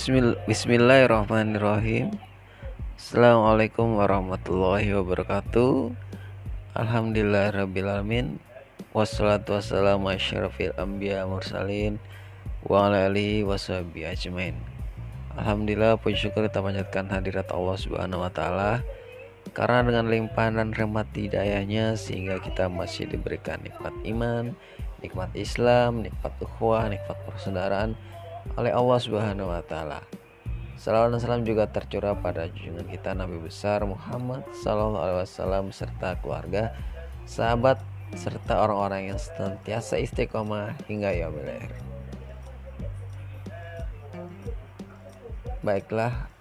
Bismillahirrahmanirrahim. Assalamualaikum warahmatullahi wabarakatuh. Alhamdulillahirrabbilalamin Wassalatu wassalamu asyrafil anbiya mursalin Wa ala alihi washabihi ajmain. Alhamdulillah puji syukur kita panjatkan hadirat Allah subhanahu wa ta'ala. Karena dengan limpahan dan rahmat hidayahnya sehingga kita masih diberikan nikmat iman, nikmat Islam, nikmat ukhuwah, nikmat persaudaraan oleh Allah Subhanahu wa taala. Salawat dan salam juga tercurah pada junjungan kita Nabi besar Muhammad sallallahu alaihi wasallam serta keluarga, sahabat serta orang-orang yang senantiasa istiqomah hingga yaumil akhir. Baiklah,